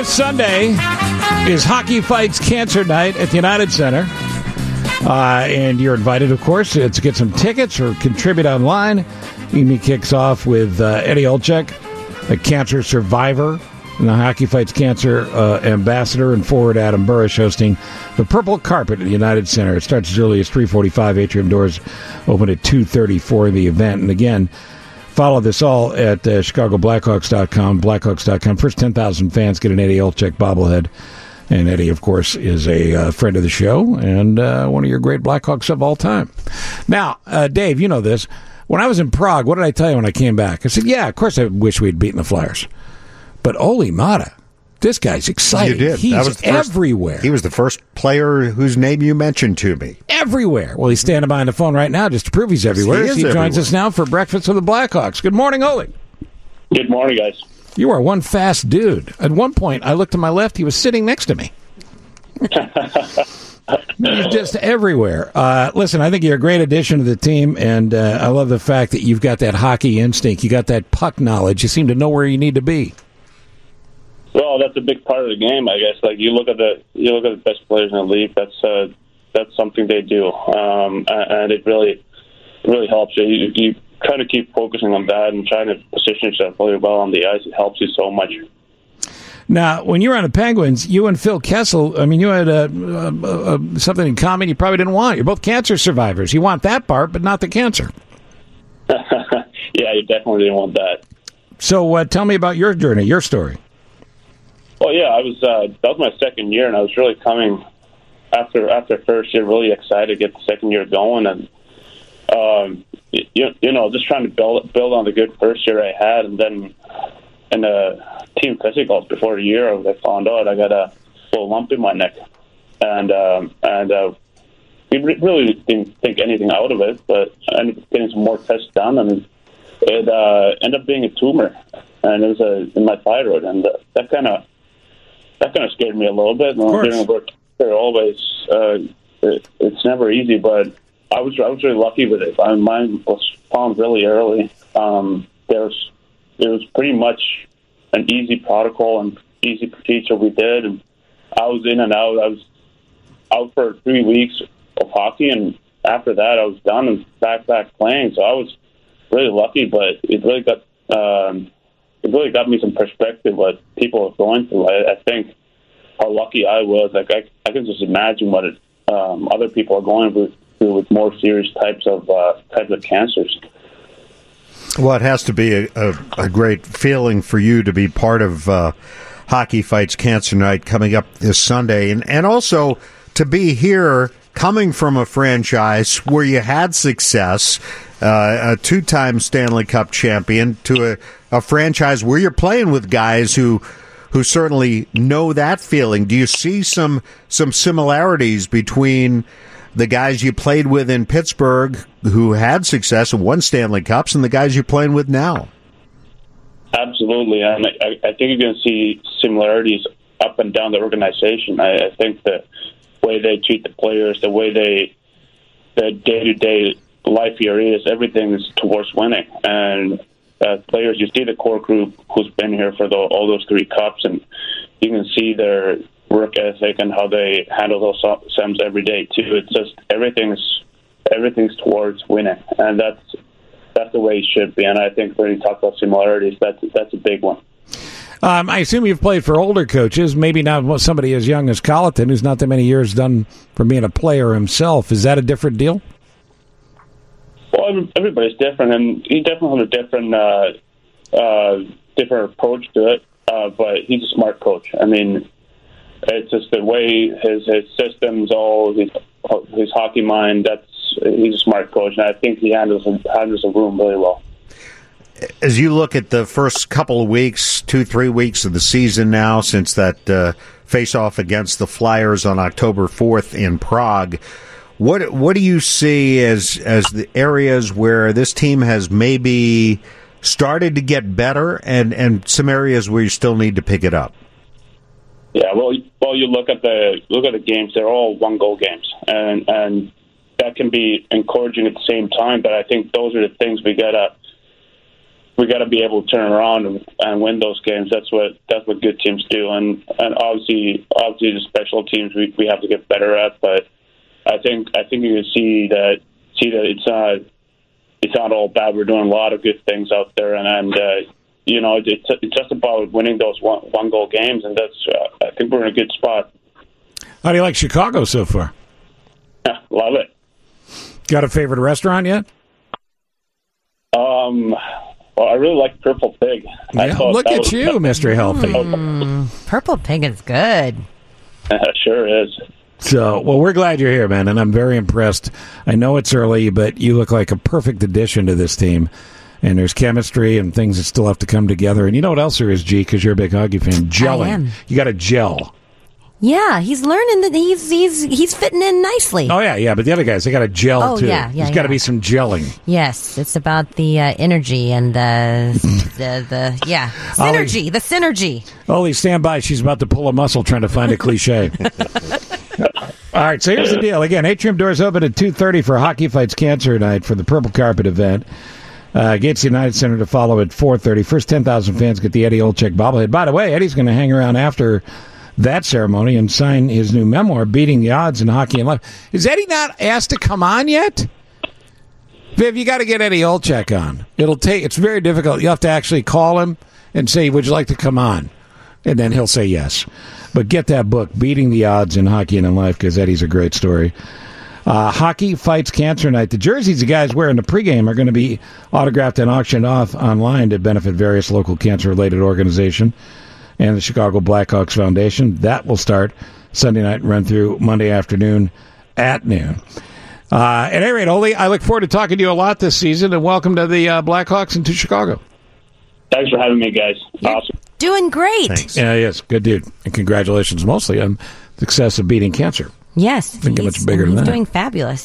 this Sunday is Hockey Fights Cancer Night at the United Center. Uh, and you're invited, of course, to get some tickets or contribute online. Evening kicks off with uh, Eddie Olczyk, a cancer survivor, and the Hockey Fights Cancer uh, ambassador, and forward Adam Burish hosting the Purple Carpet at the United Center. It starts as early as 3:45. Atrium doors open at 2:34 in the event. And again, follow this all at uh, ChicagoBlackhawks.com, Blackhawks.com. First 10,000 fans get an Eddie Olczyk bobblehead. And Eddie, of course, is a uh, friend of the show and uh, one of your great Blackhawks of all time. Now, uh, Dave, you know this. When I was in Prague, what did I tell you when I came back? I said, yeah, of course I wish we'd beaten the Flyers. But Olli Maatta, this guy's excited. You did. He's That was first- everywhere. He was the first player whose name you mentioned to me. Everywhere. Well, he's standing by on the phone right now just to prove he's everywhere. is he joins everywhere. us now for breakfast with the Blackhawks. Good morning, Olli. Good morning, guys. You are one fast dude. At one point, I looked to my left. He was sitting next to me. He's just everywhere. Uh, listen, I think you're a great addition to the team, and uh, I love the fact that you've got that hockey instinct. You got that puck knowledge. You seem to know where you need to be. Well, that's a big part of the game, I guess. Like you look at the you look at the best players in the league. That's uh, that's something they do, um, and it really really helps you. you. You try to keep focusing on that and trying to position yourself really well on the ice. It helps you so much. Now, when you were on the Penguins, you and Phil Kessel, I mean, you had uh, uh, uh, something in common you probably didn't want. You're both cancer survivors. You want that part, but not the cancer. yeah, you definitely didn't want that. So uh, tell me about your journey, your story. Well, yeah, I was. Uh, that was my second year, and I was really coming after after first year, really excited to get the second year going, and um, you, you know, just trying to build build on the good first year I had, and then in the team physicals before the year, I found out I got a little lump in my neck, and um, and uh, we really didn't think anything out of it, but I ended up getting some more tests done, and it uh, ended up being a tumor, and it was a, in my thyroid, and uh, that kind of that kind of scared me a little bit. And course. There always uh, it, it's never easy, but I was I was really lucky with it. I, mine was found really early. Um, there's it was pretty much an easy protocol and easy procedure we did, and I was in and out. I was out for three weeks of hockey, and after that, I was done and back back playing. So I was really lucky, but it really got um, it really got me some perspective what people are going through. I, I think how lucky I was. Like I, I can just imagine what it, um, other people are going through with more serious types of uh, types of cancers. Well, it has to be a, a, a great feeling for you to be part of uh, Hockey Fights Cancer Night coming up this Sunday, and and also to be here coming from a franchise where you had success, uh, a two-time Stanley Cup champion, to a, a franchise where you're playing with guys who who certainly know that feeling. Do you see some some similarities between the guys you played with in Pittsburgh who had success and won Stanley Cups and the guys you're playing with now? Absolutely, I, I I think you're going to see similarities up and down the organization. I, I think the way they treat the players, the way they, the day to day life here is, everything is towards winning. And uh, players, you see the core group who's been here for the, all those three cups, and you can see their work ethic and how they handle those sems every day too. It's just everything's everything's towards winning, and that's that's the way it should be. And I think when you talk about similarities, that's that's a big one. Um, I assume you've played for older coaches, maybe not somebody as young as Colliton, who's not that many years done from being a player himself. Is that a different deal? Everybody's different, and he definitely has a different uh, uh, different approach to it. Uh, but he's a smart coach. I mean, it's just the way his his systems, all his his hockey mind. That's he's a smart coach, and I think he handles handles the room really well. As you look at the first couple of weeks, two, three weeks of the season now, since that uh, face off against the Flyers on October 4th in Prague, what what do you see as as the areas where this team has maybe started to get better and, and some areas where you still need to pick it up? Yeah, well, well, you look at the look at the games; they're all one goal games, and and that can be encouraging at the same time. But I think those are the things we gotta we got to be able to turn around and, and win those games. That's what that's what good teams do, and and obviously obviously the special teams we, we have to get better at. But I think I think you can see that see that it's not it's not all bad. We're doing a lot of good things out there, and and uh, you know it's it's just about winning those one one goal games, and that's uh, I think we're in a good spot. How do you like Chicago so far? Love it. Got a favorite restaurant yet? Um, well, I really like Purple Pig. Yeah, thought look at was- you, Mister Healthy. Purple Pig is good. sure is. So, well, we're glad you're here, man, and I'm very impressed. I know it's early, but you look like a perfect addition to this team. And there's chemistry and things that still have to come together. And you know what else there is, G, because you're a big hockey fan? Gelling. You got to gel. Yeah, he's learning that he's he's he's fitting in nicely. Oh yeah, yeah. But the other guys, they got to gel Oh, too. yeah, yeah, There's got to yeah. be some gelling. Yes, it's about the uh, energy and the the the yeah Olli. synergy. The synergy. Olli, stand by. She's about to pull a muscle trying to find a cliche. All right, so here's the deal. Again, atrium doors open at 2.30 for Hockey Fights Cancer Night for the Purple Carpet event. Uh, Gates United Center to follow at 4.30. First 10,000 fans get the Eddie Olczyk bobblehead. By the way, Eddie's going to hang around after that ceremony and sign his new memoir, Beating the Odds in Hockey and Life. Is Eddie not asked to come on yet? Viv, you got to get Eddie Olczyk on. It'll take. It's very difficult. You have to actually call him and say, "Would you like to come on?" And then he'll say yes. But get that book, "Beating the Odds in Hockey and in Life," because Eddie's a great story. Uh, Hockey fights cancer night. The jerseys the guys wear in the pregame are going to be autographed and auctioned off online to benefit various local cancer-related organizations and the Chicago Blackhawks Foundation. That will start Sunday night and run through Monday afternoon at noon. Uh, at any rate, Olli, I look forward to talking to you a lot this season, and welcome to the uh, Blackhawks and to Chicago. Thanks for having me, guys. Awesome. Doing great. Thanks. Yeah, yes, good dude, and congratulations mostly on the success of beating cancer. Yes, I Think it he's- much bigger than that. doing fabulous.